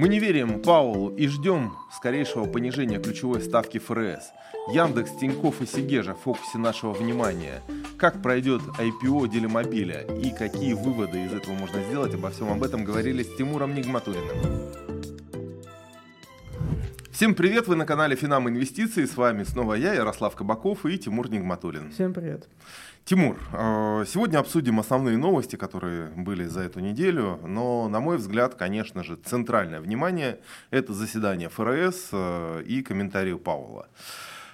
Мы не верим Паулу и ждем скорейшего понижения ключевой ставки ФРС. Яндекс, Тинькофф и Сигежа в фокусе нашего внимания. Как пройдет IPO Делимобиля и какие выводы из этого можно сделать, обо всем об этом говорили с Тимуром Нигматулиным. Всем привет, вы на канале Финам Инвестиции, с вами снова я, Ярослав Кабаков и Тимур Нигматулин. Всем привет. Тимур, э, сегодня обсудим основные новости, которые были за эту неделю, но, на мой взгляд, конечно же, центральное внимание – это заседание ФРС э, и комментарии Пауэлла.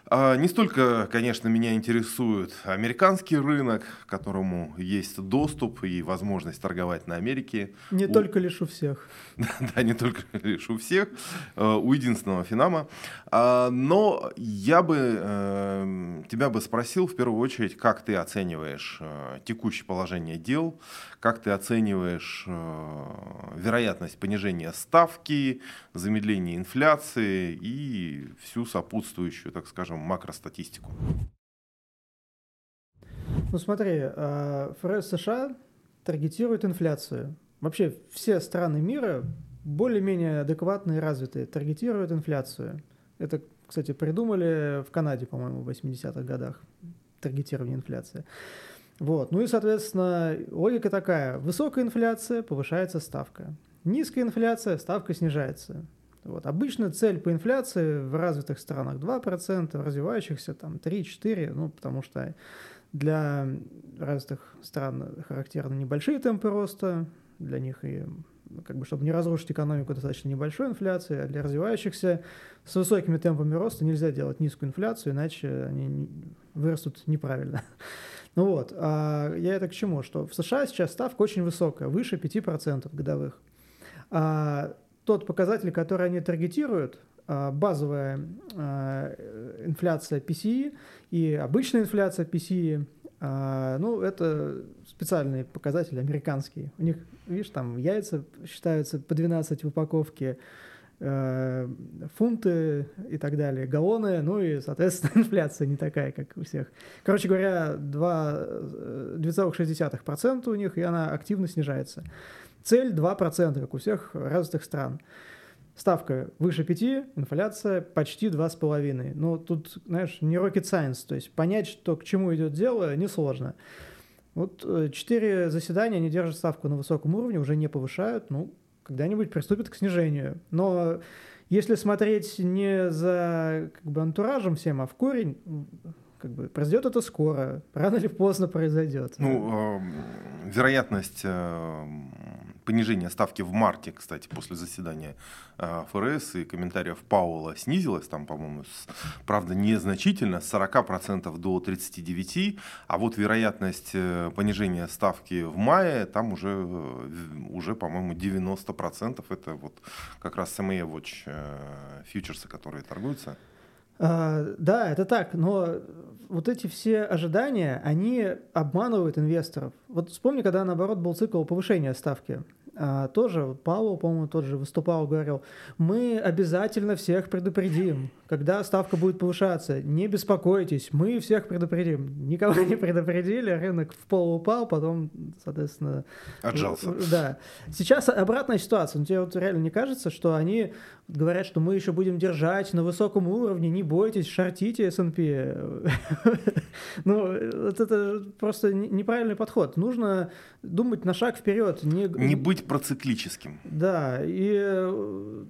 А, не столько, конечно, меня интересует американский рынок, к которому есть доступ и возможность торговать на Америке. Не у... только лишь у всех. да, не только лишь у всех, э, у единственного Финама. Но я бы э, тебя бы спросил в первую очередь, как ты оцениваешь э, текущее положение дел, как ты оцениваешь вероятность понижения ставки, замедления инфляции и всю сопутствующую, так скажем, скажем, макростатистику? Ну смотри, э, ФРС США таргетирует инфляцию. Вообще все страны мира более-менее адекватные и развитые таргетируют инфляцию. Это, кстати, придумали в Канаде, по-моему, в 80-х годах, таргетирование инфляции. Вот. Ну и, соответственно, логика такая. Высокая инфляция, повышается ставка. Низкая инфляция, ставка снижается. Вот. Обычно цель по инфляции в развитых странах 2%, в развивающихся там 3-4%, ну, потому что для развитых стран характерны небольшие темпы роста, для них и ну, как бы, чтобы не разрушить экономику, достаточно небольшой инфляции, а для развивающихся с высокими темпами роста нельзя делать низкую инфляцию, иначе они вырастут неправильно. Ну вот, а я это к чему? Что в США сейчас ставка очень высокая, выше 5% годовых. А тот показатель, который они таргетируют, а, базовая а, инфляция PCE и обычная инфляция PCE, а, ну, это специальные показатели американские. У них, видишь, там яйца считаются по 12 в упаковке, фунты и так далее, галлоны, ну и, соответственно, инфляция не такая, как у всех. Короче говоря, 2,6% у них, и она активно снижается. Цель 2%, как у всех развитых стран. Ставка выше 5, инфляция почти 2,5. Но тут, знаешь, не rocket science, то есть понять, что к чему идет дело, несложно. Вот э, четыре заседания они держат ставку на высоком уровне, уже не повышают, ну, когда-нибудь приступят к снижению. Но если смотреть не за как бы, антуражем всем, а в корень, как бы произойдет это скоро, рано или поздно произойдет. Ну, э, вероятность э, понижение ставки в марте, кстати, после заседания э, ФРС и комментариев Пауэлла снизилось, там, по-моему, правда, незначительно, с 40% до 39%, а вот вероятность э, понижения ставки в мае, там уже, э, уже по-моему, 90%, это вот как раз CME Watch фьючерсы, которые торгуются. А, да, это так, но вот эти все ожидания, они обманывают инвесторов. Вот вспомни, когда наоборот был цикл повышения ставки а, тоже Павел, по-моему, тот же выступал, говорил, мы обязательно всех предупредим, когда ставка будет повышаться, не беспокойтесь, мы всех предупредим. Никого не предупредили, рынок в пол упал, потом, соответственно... Отжался. Да. Сейчас обратная ситуация. Но тебе вот реально не кажется, что они говорят, что мы еще будем держать на высоком уровне, не бойтесь, шортите S&P. Ну, это просто неправильный подход. Нужно думать на шаг вперед. Не, не быть проциклическим. Да, и э,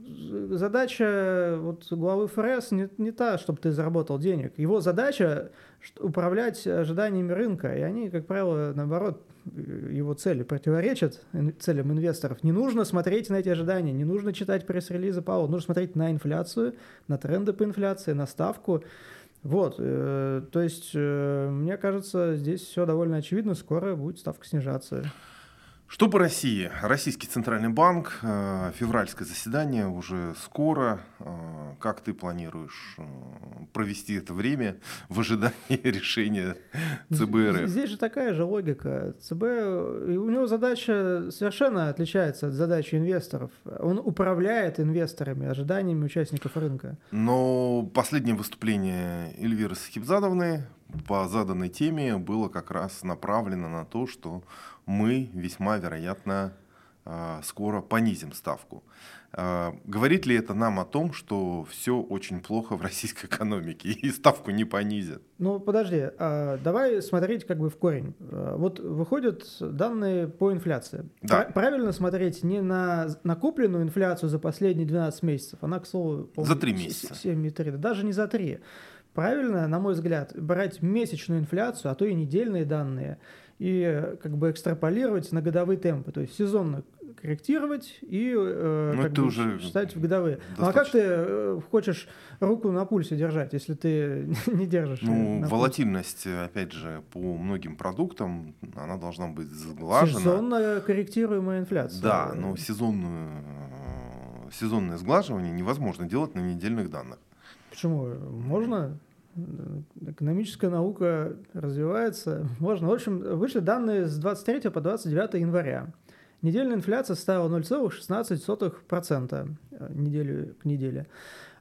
задача вот главы ФРС не, не та, чтобы ты заработал денег. Его задача управлять ожиданиями рынка, и они, как правило, наоборот, его цели противоречат целям инвесторов. Не нужно смотреть на эти ожидания, не нужно читать пресс-релизы Пауэлла, нужно смотреть на инфляцию, на тренды по инфляции, на ставку. Вот, э, то есть, э, мне кажется, здесь все довольно очевидно, скоро будет ставка снижаться. Что по России? Российский Центральный банк, э, февральское заседание уже скоро. Э, как ты планируешь э, провести это время в ожидании решения ЦБ Здесь же такая же логика. ЦБ, у него задача совершенно отличается от задачи инвесторов. Он управляет инвесторами, ожиданиями участников рынка. Но последнее выступление Эльвиры Сахибзадовны по заданной теме было как раз направлено на то, что мы весьма вероятно а, скоро понизим ставку. А, говорит ли это нам о том, что все очень плохо в российской экономике и ставку не понизят? Ну, подожди, а, давай смотреть как бы в корень. Вот выходят данные по инфляции. Да. Правильно смотреть не на накопленную инфляцию за последние 12 месяцев, она, к слову, за 3 месяца. 7,3, даже не за 3. Правильно, на мой взгляд, брать месячную инфляцию, а то и недельные данные – и как бы экстраполировать на годовые темпы, то есть сезонно корректировать и э, ну, как бы уже считать в годовые. Достаточно. Ну а как ты э, хочешь руку на пульсе держать, если ты не держишь? Ну, волатильность, пульсе? опять же, по многим продуктам, она должна быть сглажена. Сезонно корректируемая инфляция. Да, но сезонную, сезонное сглаживание невозможно делать на недельных данных. Почему? Можно? Экономическая наука развивается. Можно. В общем, вышли данные с 23 по 29 января. Недельная инфляция составила 0,16% э, неделю к неделе.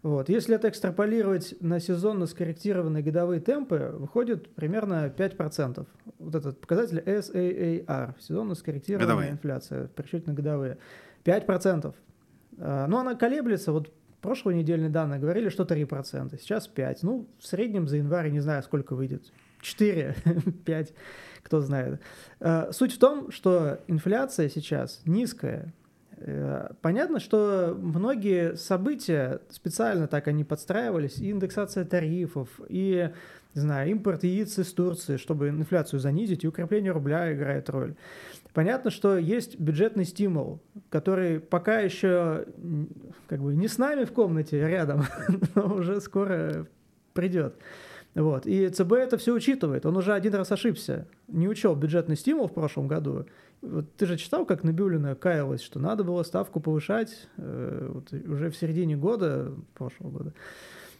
Вот. Если это экстраполировать на сезонно скорректированные годовые темпы, выходит примерно 5%. Вот этот показатель SAAR, сезонно скорректированная годовые. инфляция, причем годовые. 5%. Э, но она колеблется, вот прошлой недельные данные говорили, что 3%, сейчас 5%. Ну, в среднем за январь не знаю, сколько выйдет. 4, 5, кто знает. Э, суть в том, что инфляция сейчас низкая. Э, понятно, что многие события специально так они подстраивались, и индексация тарифов, и не знаю, импорт яиц из Турции, чтобы инфляцию занизить, и укрепление рубля играет роль. Понятно, что есть бюджетный стимул, который пока еще как бы не с нами в комнате рядом, но уже скоро придет. Вот. И ЦБ это все учитывает. Он уже один раз ошибся. Не учел бюджетный стимул в прошлом году. Вот ты же читал, как Набиулина каялась, что надо было ставку повышать э, вот, уже в середине года, прошлого года.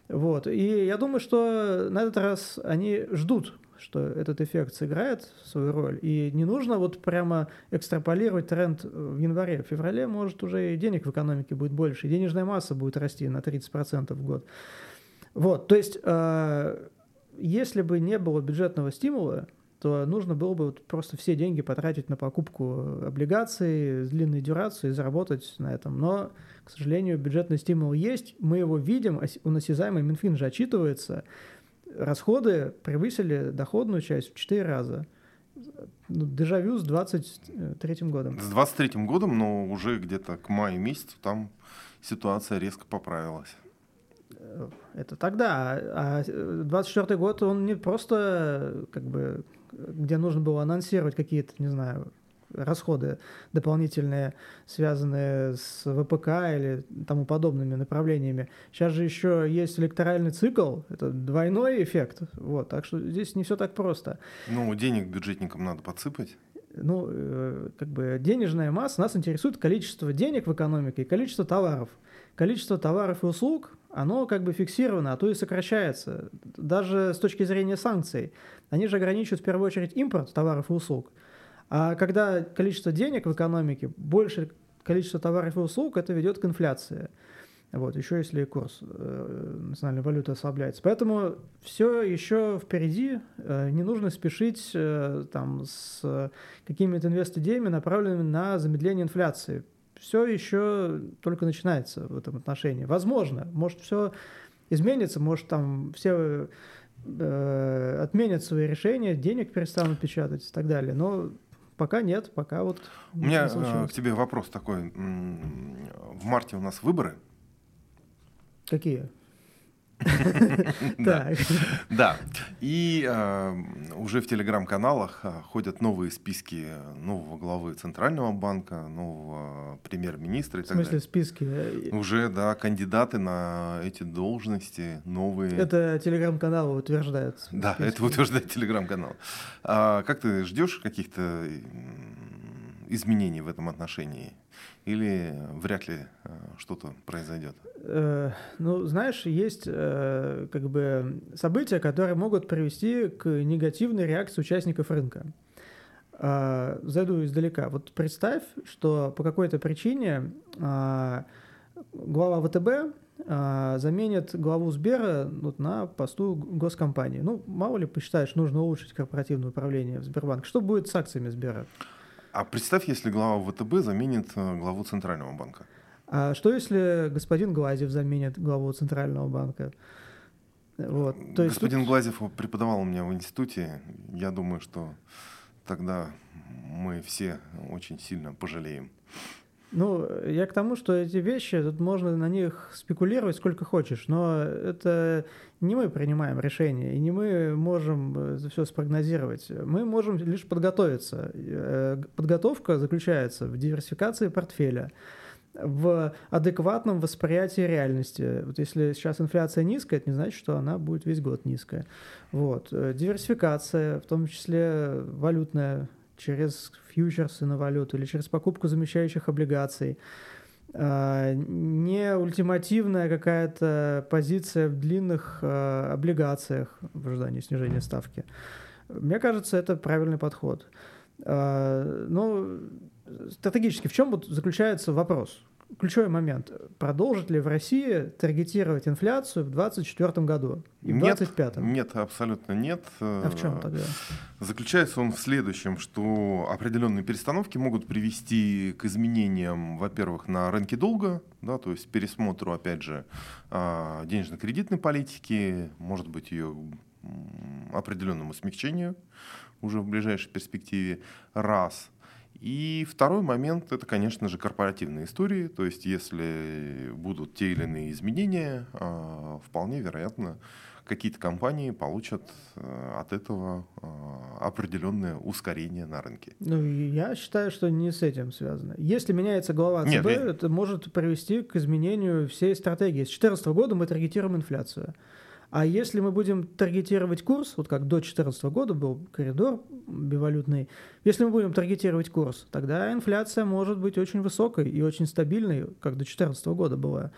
Вот. И я думаю, что на этот раз они ждут что этот эффект сыграет свою роль. И не нужно вот прямо экстраполировать тренд в январе. В феврале, может, уже и денег в экономике будет больше, и денежная масса будет расти на 30% в год. Вот, то есть, э, если бы не было бюджетного стимула, то нужно было бы вот просто все деньги потратить на покупку облигаций с длинной дюрацией и заработать на этом. Но, к сожалению, бюджетный стимул есть, мы его видим, он осязаемый, Минфин же отчитывается, расходы превысили доходную часть в 4 раза. Ну, дежавю с 23 годом. С 23 годом, но уже где-то к маю месяцу там ситуация резко поправилась. Э, это тогда. А 24 год, он не просто как бы где нужно было анонсировать какие-то, не знаю, расходы дополнительные, связанные с ВПК или тому подобными направлениями. Сейчас же еще есть электоральный цикл, это двойной эффект, вот, так что здесь не все так просто. Ну, денег бюджетникам надо подсыпать. Ну, э, как бы денежная масса, нас интересует количество денег в экономике и количество товаров. Количество товаров и услуг, оно как бы фиксировано, а то и сокращается. Даже с точки зрения санкций. Они же ограничивают в первую очередь импорт товаров и услуг. А когда количество денег в экономике больше количества товаров и услуг, это ведет к инфляции. Вот, еще если курс э, национальной валюты ослабляется. Поэтому все еще впереди. Э, не нужно спешить э, там, с какими-то инвестидеями, направленными на замедление инфляции. Все еще только начинается в этом отношении. Возможно, может все изменится, может там все э, отменят свои решения, денег перестанут печатать и так далее. Но Пока нет, пока вот... У меня э, к тебе вопрос такой. В марте у нас выборы. Какие? Да. И э, уже в телеграм-каналах э, ходят новые списки нового главы Центрального банка, нового премьер-министра и так далее. В смысле списки? Уже, да, кандидаты на эти должности новые. Это телеграм-каналы утверждают. Да, это утверждает телеграм-канал. А как ты ждешь каких-то изменений в этом отношении? Или вряд ли э, что-то произойдет? Э, ну, знаешь, есть э, как бы события, которые могут привести к негативной реакции участников рынка. Зайду издалека. Вот представь, что по какой-то причине глава ВТБ заменит главу Сбера вот, на посту госкомпании. Ну, мало ли посчитаешь, нужно улучшить корпоративное управление в Сбербанке. Что будет с акциями Сбера? А представь, если глава ВТБ заменит э, главу Центрального банка. А что если господин Глазев заменит главу Центрального банка? Вот. То есть господин тут... Глазев преподавал у меня в институте. Я думаю, что тогда мы все очень сильно пожалеем. Ну, я к тому, что эти вещи, тут можно на них спекулировать сколько хочешь, но это не мы принимаем решения, и не мы можем это все спрогнозировать. Мы можем лишь подготовиться. Э, подготовка заключается в диверсификации портфеля в адекватном восприятии реальности. Вот если сейчас инфляция низкая, это не значит, что она будет весь год низкая. Вот. Э, диверсификация, в том числе валютная, через фьючерсы на валюту или через покупку замещающих облигаций. А, не ультимативная какая-то позиция в длинных а, облигациях в ожидании снижения ставки. Мне кажется, это правильный подход. А, но стратегически в чем вот заключается вопрос? Ключевой момент. Продолжит ли в России таргетировать инфляцию в 2024 году и в 2025? Нет, абсолютно нет. А в чем тогда? Заключается он в следующем, что определенные перестановки могут привести к изменениям, во-первых, на рынке долга, да, то есть пересмотру, опять же, а, денежно-кредитной политики, может быть, ее определенному смягчению уже в ближайшей перспективе, раз – и второй момент – это, конечно же, корпоративные истории. То есть, если будут те или иные изменения, а, вполне вероятно, какие-то компании получат а, от этого а, определенное ускорение на рынке. Ну, я считаю, что не с этим связано. Если меняется глава ЦБ, Нет, это может привести к изменению всей стратегии. С 2014 года мы таргетируем инфляцию. А если мы будем таргетировать курс, вот как до 2014 года был коридор бивалютный, если мы будем таргетировать курс, тогда инфляция может быть очень высокой и очень стабильной, как до 2014 года была.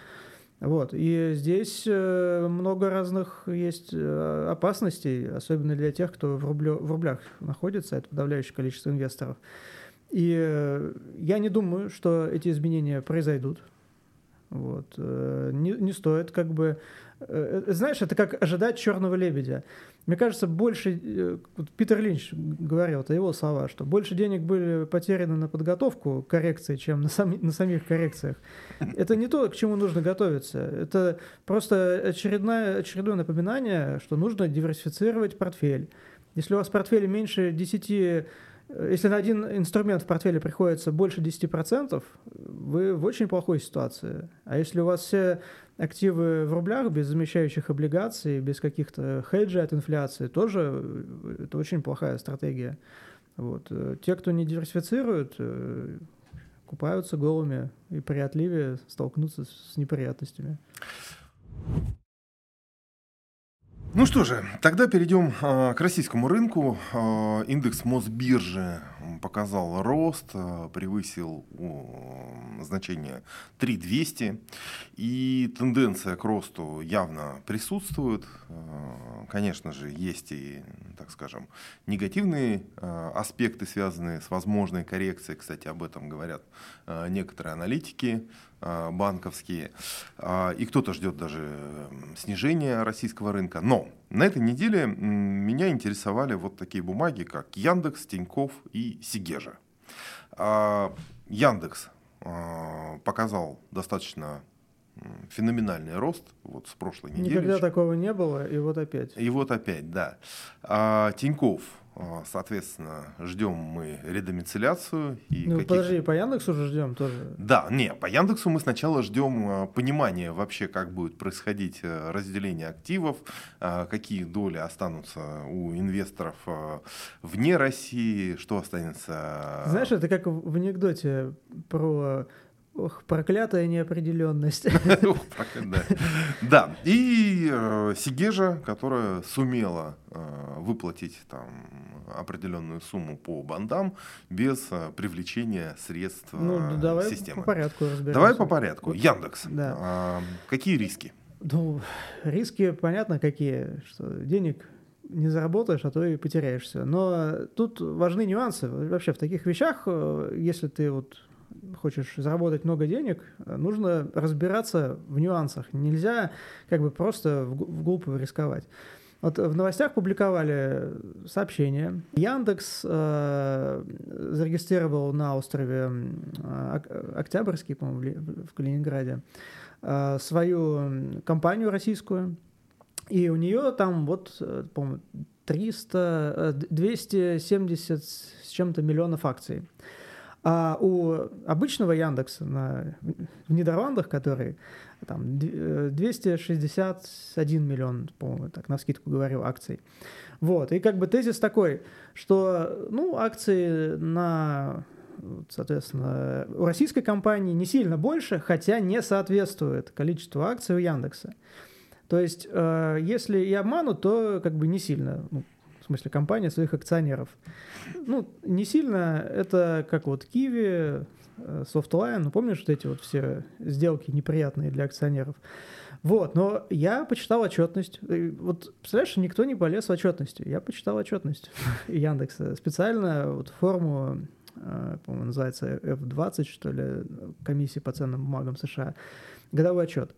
Вот. И здесь э, много разных есть э, опасностей, особенно для тех, кто в, рублё, в рублях находится, это подавляющее количество инвесторов. И э, я не думаю, что эти изменения произойдут. Вот. Не, не стоит как бы знаешь, это как ожидать черного лебедя. Мне кажется, больше... Э, Питер Линч говорил, это его слова, что больше денег были потеряны на подготовку коррекции, чем на, сам, на самих коррекциях. Это не то, к чему нужно готовиться. Это просто очередное, очередное напоминание, что нужно диверсифицировать портфель. Если у вас в портфеле меньше 10 если на один инструмент в портфеле приходится больше 10%, вы в очень плохой ситуации. А если у вас все активы в рублях без замещающих облигаций, без каких-то хеджей от инфляции, тоже э, это очень плохая стратегия. Вот. Э, те, кто не диверсифицирует, э, купаются голыми и при отливе столкнутся с неприятностями. Ну что же, тогда перейдем э, к российскому рынку. Э, индекс Мосбиржи показал рост, э, превысил значение 3200. И тенденция к росту явно присутствует. Конечно же, есть и, так скажем, негативные аспекты, связанные с возможной коррекцией. Кстати, об этом говорят некоторые аналитики. А, банковские, а, и кто-то ждет даже снижения российского рынка. Но на этой неделе меня интересовали вот такие бумаги, как Яндекс, Тиньков и Сигежа. А, Яндекс показал достаточно феноменальный рост вот с прошлой недели. Никогда такого не было, и вот опять. И вот опять, да. А, Тиньков а, соответственно, ждем мы редомицеляцию. И ну, подожди, по Яндексу уже ждем тоже? Да, не, по Яндексу мы сначала ждем а, понимания вообще, как будет происходить э, разделение активов, а, какие доли останутся у инвесторов вне России, что останется... Знаешь, это как в анекдоте про Ох, проклятая неопределенность. Да, и э, Сигежа, которая сумела э, выплатить там определенную сумму по бандам без э, привлечения средств ну, давай системы. по порядку разберемся. Давай по порядку. Яндекс. Да. А, какие риски? Ну, риски понятно какие, что денег не заработаешь, а то и потеряешься. Но тут важны нюансы. Вообще в таких вещах, если ты вот хочешь заработать много денег, нужно разбираться в нюансах. Нельзя как бы просто в глупо рисковать. Вот в новостях публиковали сообщение. Яндекс э, зарегистрировал на острове э, Октябрьский, по-моему, в Калининграде, э, свою компанию российскую. И у нее там вот, э, по-моему, 300, 270 с чем-то миллионов акций. А у обычного Яндекса на, в Нидерландах, который там 261 миллион, по-моему, так на скидку говорю, акций. Вот, и как бы тезис такой, что, ну, акции на соответственно, у российской компании не сильно больше, хотя не соответствует количеству акций у Яндекса. То есть, э, если и обманут, то как бы не сильно, ну, в смысле компания своих акционеров. Ну, не сильно, это как вот Киви, Softline, ну помнишь вот эти вот все сделки неприятные для акционеров? Вот, но я почитал отчетность. Вот, представляешь, никто не полез в отчетностью. Я почитал отчетность Яндекса. Специально вот форму, э, по-моему, называется F20, что ли, комиссии по ценным бумагам США, годовой отчет.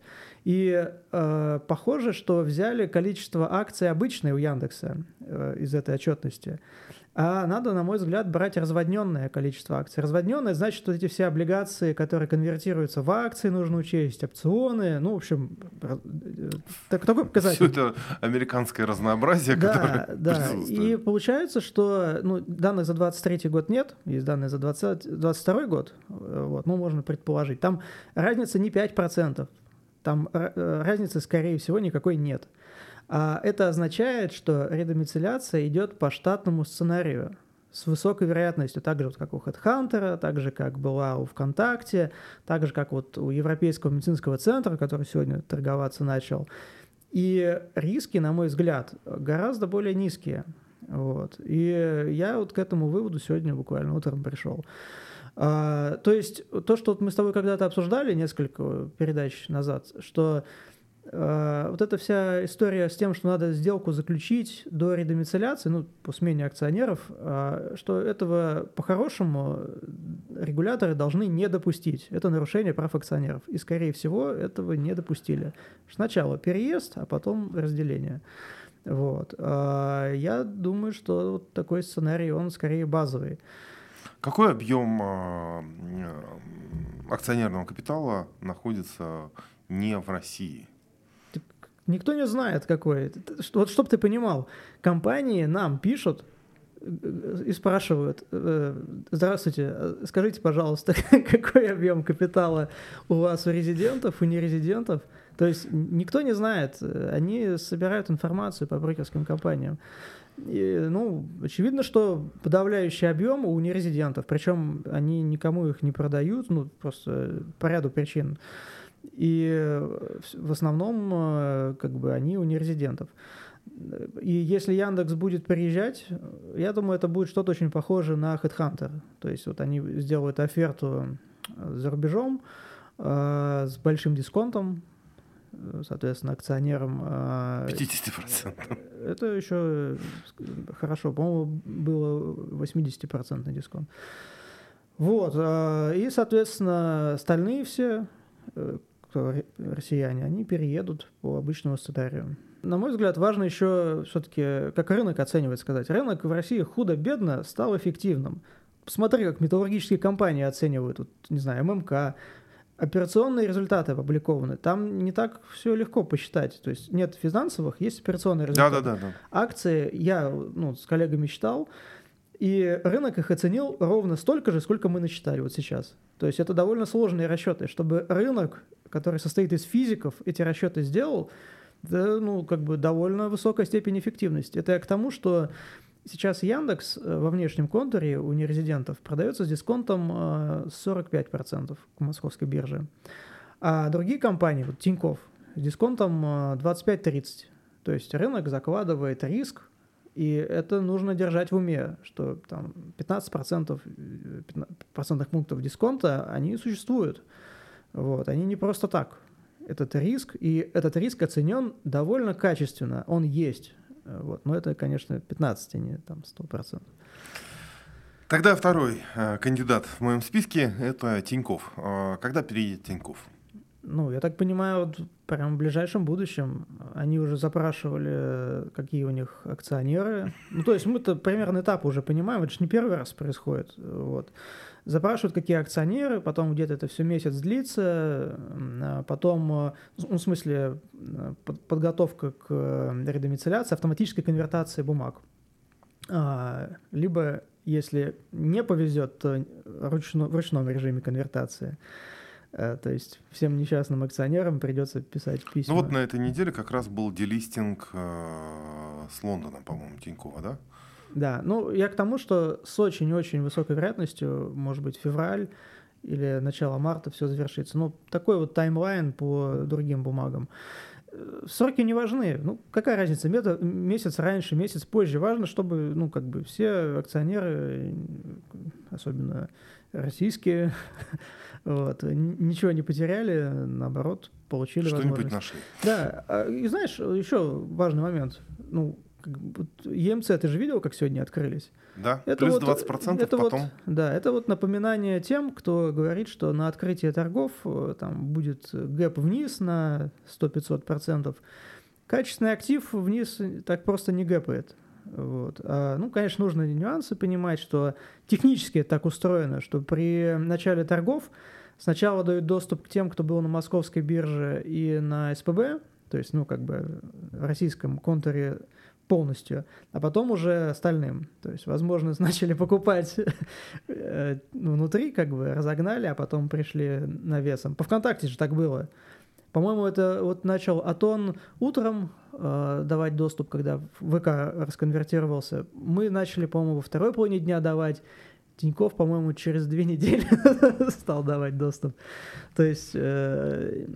И э, похоже, что взяли количество акций обычной у Яндекса э, из этой отчетности а надо, на мой взгляд, брать разводненное количество акций. Разводненное значит, что эти все облигации, которые конвертируются в акции, нужно учесть, опционы, ну, в общем, так, такой показатель. Все это американское разнообразие, да, которое Да, и получается, что ну, данных за 23 год нет, есть данные за 20, 22 год, вот, ну, можно предположить. Там разница не 5%, там э, разницы, скорее всего, никакой нет. А это означает, что редомицеляция идет по штатному сценарию с высокой вероятностью, так же вот как у HeadHunter, так же как была у ВКонтакте, так же как вот у Европейского медицинского центра, который сегодня торговаться начал. И риски, на мой взгляд, гораздо более низкие. Вот. И я вот к этому выводу сегодня буквально утром пришел. А, то есть то, что вот мы с тобой когда-то обсуждали несколько передач назад, что Э, вот эта вся история с тем, что надо сделку заключить до редомицеляции, ну, по смене акционеров, э, что этого по-хорошему регуляторы должны не допустить. Это нарушение прав акционеров. И, скорее всего, этого не допустили. Сначала переезд, а потом разделение. Вот. Э, я думаю, что вот такой сценарий, он скорее базовый. Какой объем акционерного капитала находится не в России? Никто не знает, какой. Вот чтобы ты понимал, компании нам пишут э, и спрашивают, э, здравствуйте, скажите, пожалуйста, какой объем капитала у вас у резидентов, у нерезидентов? То есть никто не знает, они собирают информацию по брокерским компаниям. И, ну, очевидно, что подавляющий объем у нерезидентов, причем они никому их не продают, ну, просто по ряду причин. И э, в основном э, как бы они у нерезидентов. И если Яндекс будет приезжать, я думаю, это будет что-то очень похоже на HeadHunter. То есть вот они сделают оферту э, за рубежом э, с большим дисконтом, соответственно, акционерам. Э, 50%. Это еще хорошо. По-моему, было 80% дисконт. Вот. Э, и, соответственно, остальные все кто россияне, они переедут по обычному сценарию. На мой взгляд, важно еще все-таки, как рынок оценивать, сказать. Рынок в России худо-бедно стал эффективным. Посмотри, как металлургические компании оценивают, вот, не знаю, ММК, операционные результаты опубликованы. Там не так все легко посчитать. То есть нет финансовых, есть операционные результаты. Да, да, да. Акции я ну, с коллегами считал, и рынок их оценил ровно столько же, сколько мы насчитали вот сейчас. То есть это довольно сложные расчеты. Чтобы рынок который состоит из физиков, эти расчеты сделал, да, ну, как бы довольно высокая степень эффективности. Это я к тому, что сейчас Яндекс э, во внешнем контуре у нерезидентов продается с дисконтом 45% э, к московской бирже. А другие компании, вот Тиньков, с дисконтом 25-30%. Э, То есть рынок закладывает риск, и это нужно держать в уме, что там 15% процентных пунктов дисконта, они существуют. Вот, они не просто так. Этот риск, и этот риск оценен довольно качественно, он есть. Вот, но это, конечно, 15, а не там 100%. Тогда второй э, кандидат в моем списке – это Тиньков. Э, когда переедет Тиньков? Ну, я так понимаю, вот прям в ближайшем будущем они уже запрашивали, какие у них акционеры. Ну, то есть мы-то примерно этап уже понимаем, это же не первый раз происходит. Вот. Запрашивают, какие акционеры, потом где-то это все месяц длится, а потом, ну, в смысле, подготовка к редомицеляции, автоматической конвертации бумаг. А, либо, если не повезет, ручно, в ручном режиме конвертации. Э, то есть всем несчастным акционерам придется писать письма. Ну вот на этой неделе как раз был делистинг э, с Лондона, по-моему, Тинькова, да? Да, ну я к тому, что с очень-очень высокой вероятностью, может быть, февраль или начало марта все завершится. Ну, такой вот таймлайн по другим бумагам. Э, сроки не важны. Ну, какая разница, месяц раньше, месяц позже. Важно, чтобы, ну, как бы все акционеры, особенно российские, Вот. Ничего не потеряли, наоборот, получили Что-нибудь возможность. нашли. Да, а, и знаешь, еще важный момент. Ну, ЕМЦ, ты же видел, как сегодня открылись? Да, это плюс вот, 20% это потом. Вот, да, это вот напоминание тем, кто говорит, что на открытие торгов э, там будет гэп вниз на 100-500%. Качественный актив вниз так просто не гэпает. Вот. А, ну, конечно, нужно нюансы понимать, что технически так устроено, что при начале торгов сначала дают доступ к тем, кто был на московской бирже и на СПБ, то есть, ну, как бы в российском контуре полностью, а потом уже остальным. То есть, возможно, начали покупать э, внутри, как бы разогнали, а потом пришли навесом. По ВКонтакте же так было. По-моему, это вот начал Атон утром э, давать доступ, когда ВК расконвертировался. Мы начали, по-моему, во второй половине дня давать. Тиньков, по-моему, через две недели стал давать доступ. То есть э,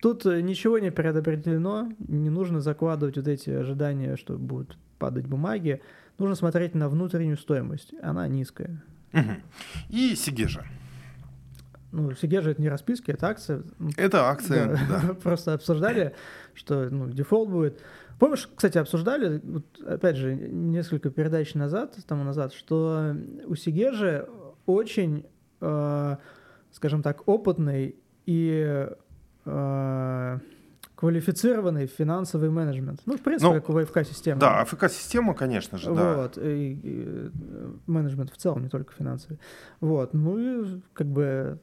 тут ничего не предопределено, не нужно закладывать вот эти ожидания, что будут падать бумаги. Нужно смотреть на внутреннюю стоимость, она низкая. И Сигежа. Ну, Сигежа это не расписки, это акция. Это акция, да. да. Просто обсуждали, что ну, дефолт будет. Помнишь, кстати, обсуждали, вот, опять же, несколько передач назад, тому назад, что у Сигежи очень, э, скажем так, опытный и э, квалифицированный финансовый менеджмент. Ну, в принципе, ну, как у ФК-системы. Да, ФК-система, конечно же, да. Вот, и, и менеджмент в целом, не только финансовый. Вот, ну и как бы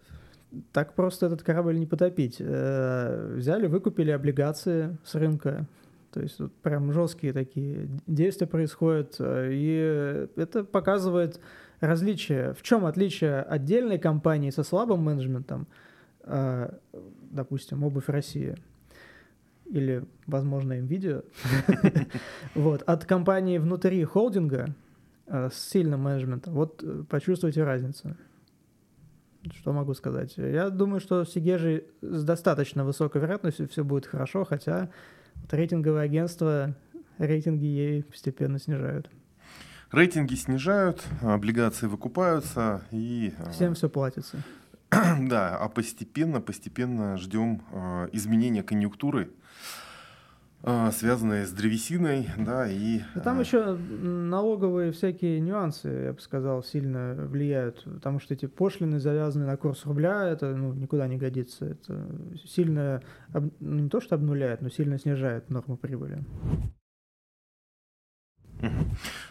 так просто этот корабль не потопить. Э, взяли, выкупили облигации с рынка. То есть вот прям жесткие такие действия происходят. Э, и это показывает различие. В чем отличие отдельной компании со слабым менеджментом, э, допустим, обувь России, или, возможно, видео, вот, от компании внутри холдинга с сильным менеджментом. Вот почувствуйте разницу. Что могу сказать? Я думаю, что с Сигежи с достаточно высокой вероятностью все будет хорошо, хотя вот рейтинговые агентства рейтинги ей постепенно снижают. Рейтинги снижают, облигации выкупаются и... Э, Всем все платится. Да, а постепенно, постепенно ждем э, изменения конъюнктуры связанные с древесиной, да, и... Да там а... еще налоговые всякие нюансы, я бы сказал, сильно влияют, потому что эти пошлины, завязаны на курс рубля, это ну, никуда не годится, это сильно, ну, не то что обнуляет, но сильно снижает норму прибыли.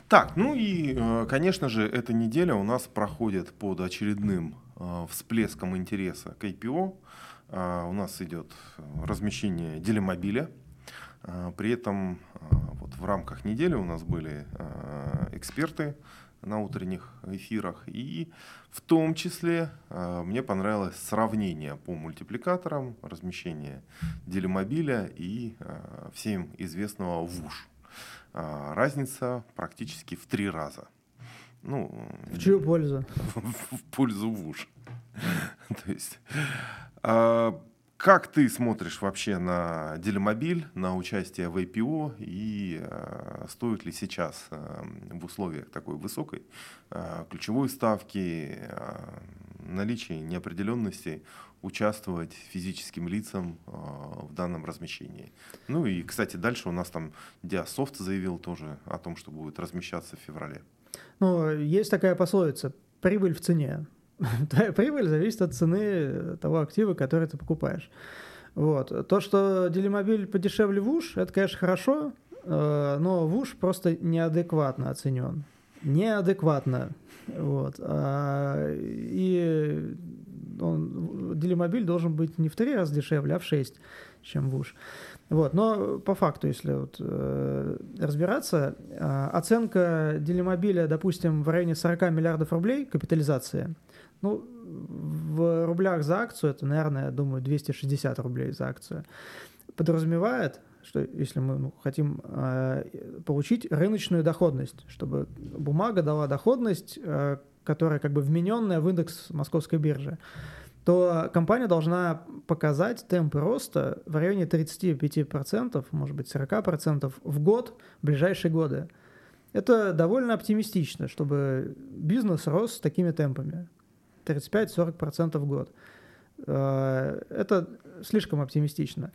Так, ну и, э, конечно же, эта неделя у нас проходит под очередным э, всплеском интереса к IPO. А, у нас идет размещение делимобиля, а, при этом а, вот в рамках недели у нас были а, эксперты на утренних эфирах. И в том числе мне понравилось сравнение по мультипликаторам, размещение делимобиля и всем известного ВУШ. Разница практически в три раза. Ну, в чью пользу? В, в пользу ВУШ. То есть как ты смотришь вообще на Делимобиль, на участие в IPO и э, стоит ли сейчас э, в условиях такой высокой э, ключевой ставки, э, наличия неопределенности участвовать физическим лицам э, в данном размещении? Ну и, кстати, дальше у нас там Диасофт заявил тоже о том, что будет размещаться в феврале. Ну, есть такая пословица «прибыль в цене». Твоя прибыль зависит от цены того актива, который ты покупаешь. Вот. То, что делимобиль подешевле ВУШ, это, конечно, хорошо, э, но ВУШ просто неадекватно оценен. Неадекватно. Вот. А, и он, делимобиль должен быть не в три раза дешевле, а в шесть, чем ВУШ. Вот. Но по факту, если вот, э, разбираться, э, оценка делимобиля, допустим, в районе 40 миллиардов рублей капитализация, ну, в рублях за акцию, это, наверное, я думаю, 260 рублей за акцию, подразумевает, что если мы ну, хотим э, получить рыночную доходность, чтобы бумага дала доходность, э, которая как бы вмененная в индекс московской биржи, то компания должна показать темпы роста в районе 35%, может быть 40% в год в ближайшие годы. Это довольно оптимистично, чтобы бизнес рос с такими темпами. 35-40% в год. Э, это слишком оптимистично.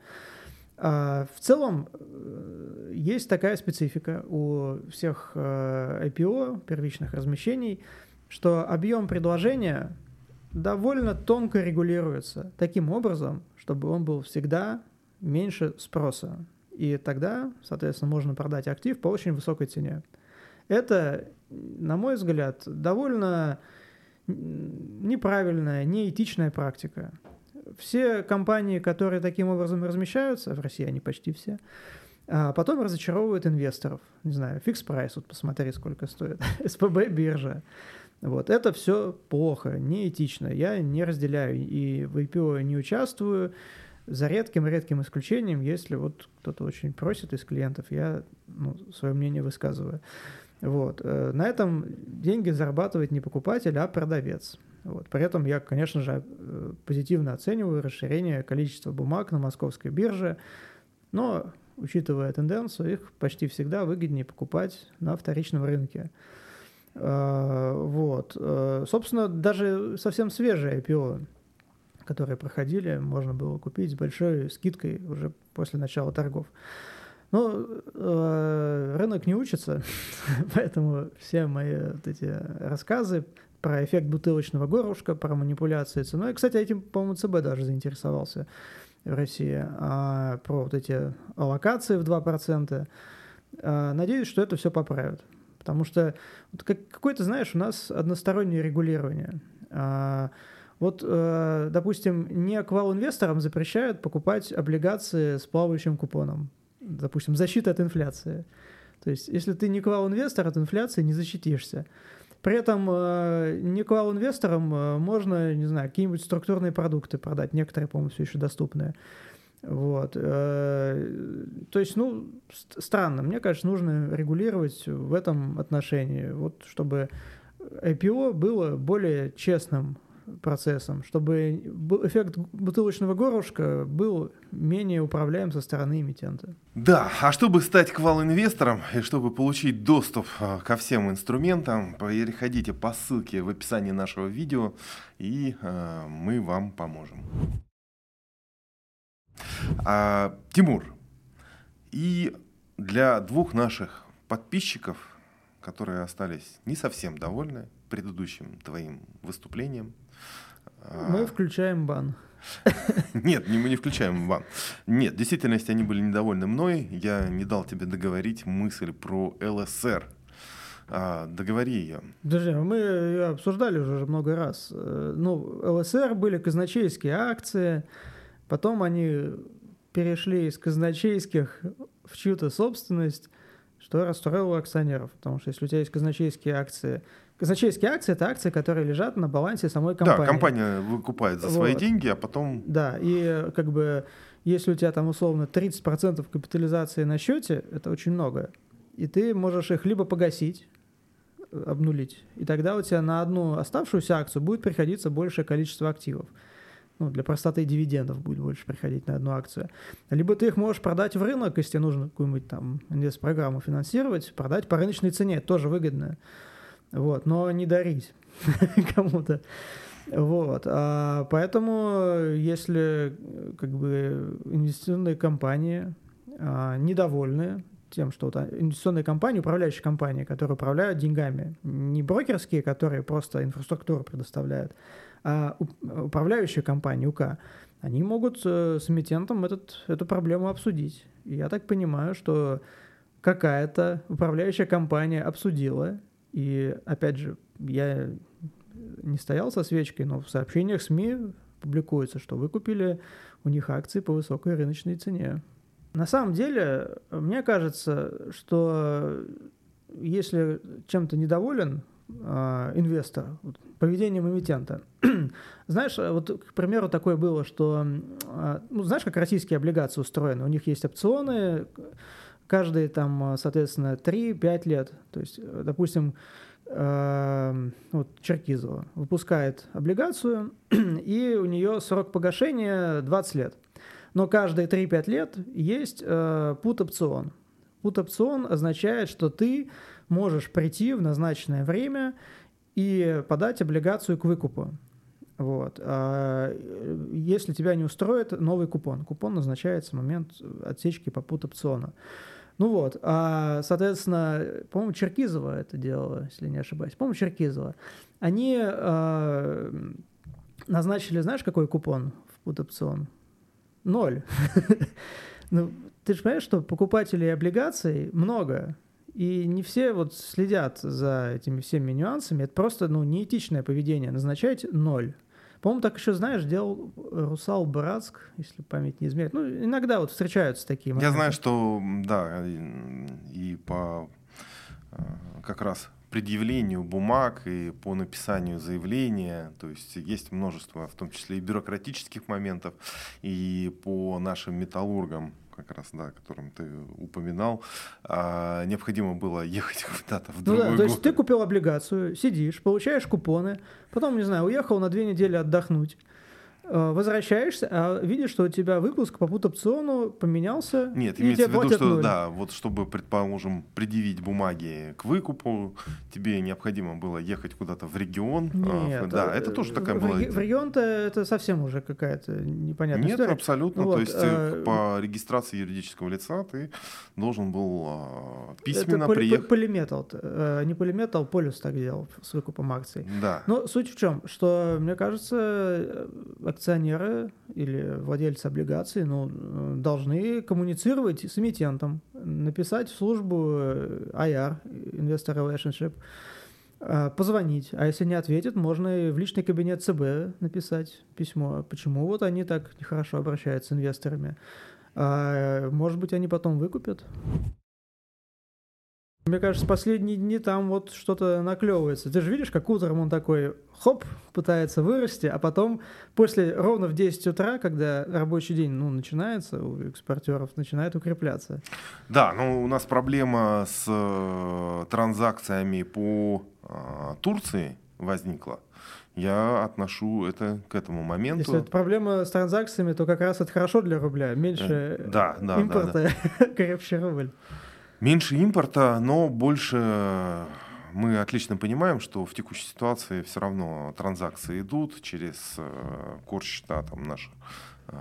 А, в целом э, есть такая специфика у всех э, IPO, первичных размещений, что объем предложения довольно тонко регулируется таким образом, чтобы он был всегда меньше спроса. И тогда, соответственно, можно продать актив по очень высокой цене. Это, на мой взгляд, довольно неправильная, неэтичная практика. Все компании, которые таким образом размещаются, в России они почти все, а потом разочаровывают инвесторов. Не знаю, фикс прайс, вот посмотри, сколько стоит. СПБ биржа. Вот. Это все плохо, неэтично. Я не разделяю и в IPO не участвую. За редким-редким исключением, если вот кто-то очень просит из клиентов, я ну, свое мнение высказываю. Вот. Э, на этом деньги зарабатывает не покупатель, а продавец. Вот. При этом я, конечно же, э, позитивно оцениваю расширение количества бумаг на московской бирже, но, учитывая тенденцию, их почти всегда выгоднее покупать на вторичном рынке. Э, вот. Собственно, даже совсем свежие IPO, которые проходили, можно было купить с большой скидкой уже после начала торгов. Ну, э, рынок не учится, поэтому все мои вот эти рассказы про эффект бутылочного горлышка, про манипуляции ценой. Кстати, этим, по-моему, ЦБ даже заинтересовался в России. А про вот эти аллокации в 2%. А, надеюсь, что это все поправят. Потому что вот как, какое-то, знаешь, у нас одностороннее регулирование. А, вот, э, допустим, не аквал-инвесторам запрещают покупать облигации с плавающим купоном допустим, защита от инфляции. То есть, если ты не клау-инвестор, от инфляции не защитишься. При этом э, не клау-инвесторам э, можно, не знаю, какие-нибудь структурные продукты продать. Некоторые, по-моему, все еще доступны. Вот. Э, то есть, ну, странно. Мне кажется, нужно регулировать в этом отношении, вот, чтобы IPO было более честным процессом, чтобы эффект бутылочного горлышка был менее управляем со стороны эмитента. Да, а чтобы стать квал-инвестором и чтобы получить доступ а, ко всем инструментам, переходите по ссылке в описании нашего видео, и э, мы вам поможем. А, Тимур, и для двух наших подписчиков, которые остались не совсем довольны предыдущим твоим выступлением, мы включаем бан. Нет, мы не включаем бан. Нет, в действительности они были недовольны мной. Я не дал тебе договорить мысль про ЛСР. А, договори ее. Подожди, мы ее обсуждали уже много раз. Э, ну, ЛСР были казначейские акции, потом они перешли из казначейских в чью-то собственность, что расстроило акционеров. Потому что если у тебя есть казначейские акции, Казначейские акции – это акции, которые лежат на балансе самой компании. Да, компания выкупает за свои вот. деньги, а потом… Да, и как бы если у тебя там условно 30% капитализации на счете, это очень много, и ты можешь их либо погасить, обнулить, и тогда у тебя на одну оставшуюся акцию будет приходиться большее количество активов. Ну, для простоты дивидендов будет больше приходить на одну акцию. Либо ты их можешь продать в рынок, если тебе нужно какую-нибудь там инвест-программу финансировать, продать по рыночной цене, это тоже выгодно. Вот, но не дарить кому-то. Вот, а поэтому, если как бы инвестиционные компании а, недовольны тем, что вот инвестиционные компании, управляющие компании, которые управляют деньгами, не брокерские, которые просто инфраструктуру предоставляют, а управляющие компании УК, они могут э, с эмитентом этот, эту проблему обсудить. И я так понимаю, что какая-то управляющая компания обсудила, и опять же, я не стоял со свечкой, но в сообщениях СМИ публикуется, что вы купили у них акции по высокой рыночной цене. На самом деле, мне кажется, что если чем-то недоволен э, инвестор, поведением эмитента, знаешь, вот, к примеру, такое было, что, э, ну, знаешь, как российские облигации устроены, у них есть опционы, каждые там, соответственно, 3-5 лет. То есть, допустим, э, вот Черкизова выпускает облигацию, и у нее срок погашения 20 лет но каждые 3-5 лет есть э, пут-опцион. Пут-опцион означает, что ты можешь прийти в назначенное время и подать облигацию к выкупу. Вот. А если тебя не устроит, новый купон. Купон назначается в момент отсечки по пут-опциона. Ну вот, а, соответственно, по-моему, Черкизова это делала, если не ошибаюсь. По-моему, Черкизова. Они э, назначили, знаешь, какой купон в пут-опцион? Ноль. ну, ты же понимаешь, что покупателей облигаций много, и не все вот следят за этими всеми нюансами. Это просто ну, неэтичное поведение. Назначать ноль. По-моему, так еще, знаешь, делал Русал Братск, если память не изменяет. Ну, иногда вот встречаются такие моменты. Я знаю, что, да, и по э, как раз предъявлению бумаг и по написанию заявления. То есть есть множество, в том числе и бюрократических моментов, и по нашим металлургам, как раз, да, о котором ты упоминал, а, необходимо было ехать куда-то в ну другой да, То есть ты купил облигацию, сидишь, получаешь купоны, потом, не знаю, уехал на две недели отдохнуть, возвращаешься, а видишь, что у тебя выпуск по пут-опциону поменялся. Нет, имеется в виду, что ноль. да, вот чтобы, предположим, предъявить бумаги к выкупу, тебе необходимо было ехать куда-то в регион. А, Нет, да, это тоже такая в, была. В регион-то это совсем уже какая-то непонятная Нет, история. абсолютно. Вот, То есть а... по регистрации юридического лица ты должен был а, письменно это приехать. Полиметал, не полиметал, полюс так делал с выкупом акций. Да. Но суть в чем, что мне кажется, акционеры или владельцы облигаций ну, должны коммуницировать с эмитентом, написать в службу IR, Investor Relationship, а, позвонить. А если не ответит, можно и в личный кабинет ЦБ написать письмо. Почему вот они так нехорошо обращаются с инвесторами? А, может быть, они потом выкупят? Мне кажется, последние дни там вот что-то наклевывается. Ты же видишь, как утром он такой, хоп, пытается вырасти, а потом после ровно в 10 утра, когда рабочий день ну, начинается, у экспортеров начинает укрепляться. Да, ну у нас проблема с э, транзакциями по э, Турции возникла. Я отношу это к этому моменту. Если это проблема с транзакциями, то как раз это хорошо для рубля. Меньше э, да, да, импорта, да, да. крепче рубль. Меньше импорта, но больше мы отлично понимаем, что в текущей ситуации все равно транзакции идут через э, корсчета там, наших э,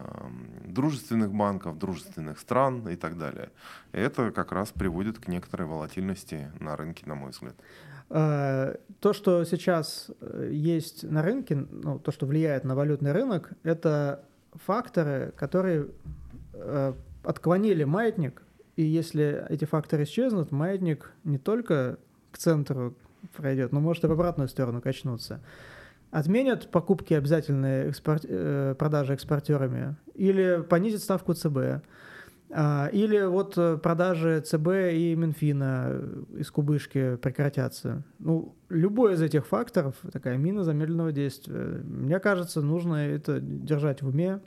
дружественных банков, дружественных стран и так далее. Это как раз приводит к некоторой волатильности на рынке, на мой взгляд. Э, то, что сейчас э, есть на рынке, ну, то, что влияет на валютный рынок, это факторы, которые э, отклонили маятник и если эти факторы исчезнут, маятник не только к центру пройдет, но может и в обратную сторону качнуться. Отменят покупки обязательные экспорт, э, продажи экспортерами или понизят ставку ЦБ. А, или вот продажи ЦБ и Минфина из кубышки прекратятся. Ну, любой из этих факторов, такая мина замедленного действия, мне кажется, нужно это держать в уме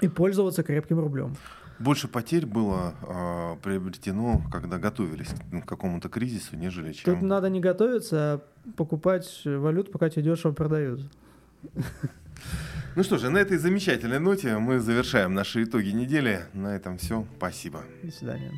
и пользоваться крепким рублем. Больше потерь было э, приобретено, когда готовились к какому-то кризису, нежели чем... Тут надо не готовиться, а покупать валюту, пока тебе дешево продают. Ну что же, на этой замечательной ноте мы завершаем наши итоги недели. На этом все. Спасибо. До свидания.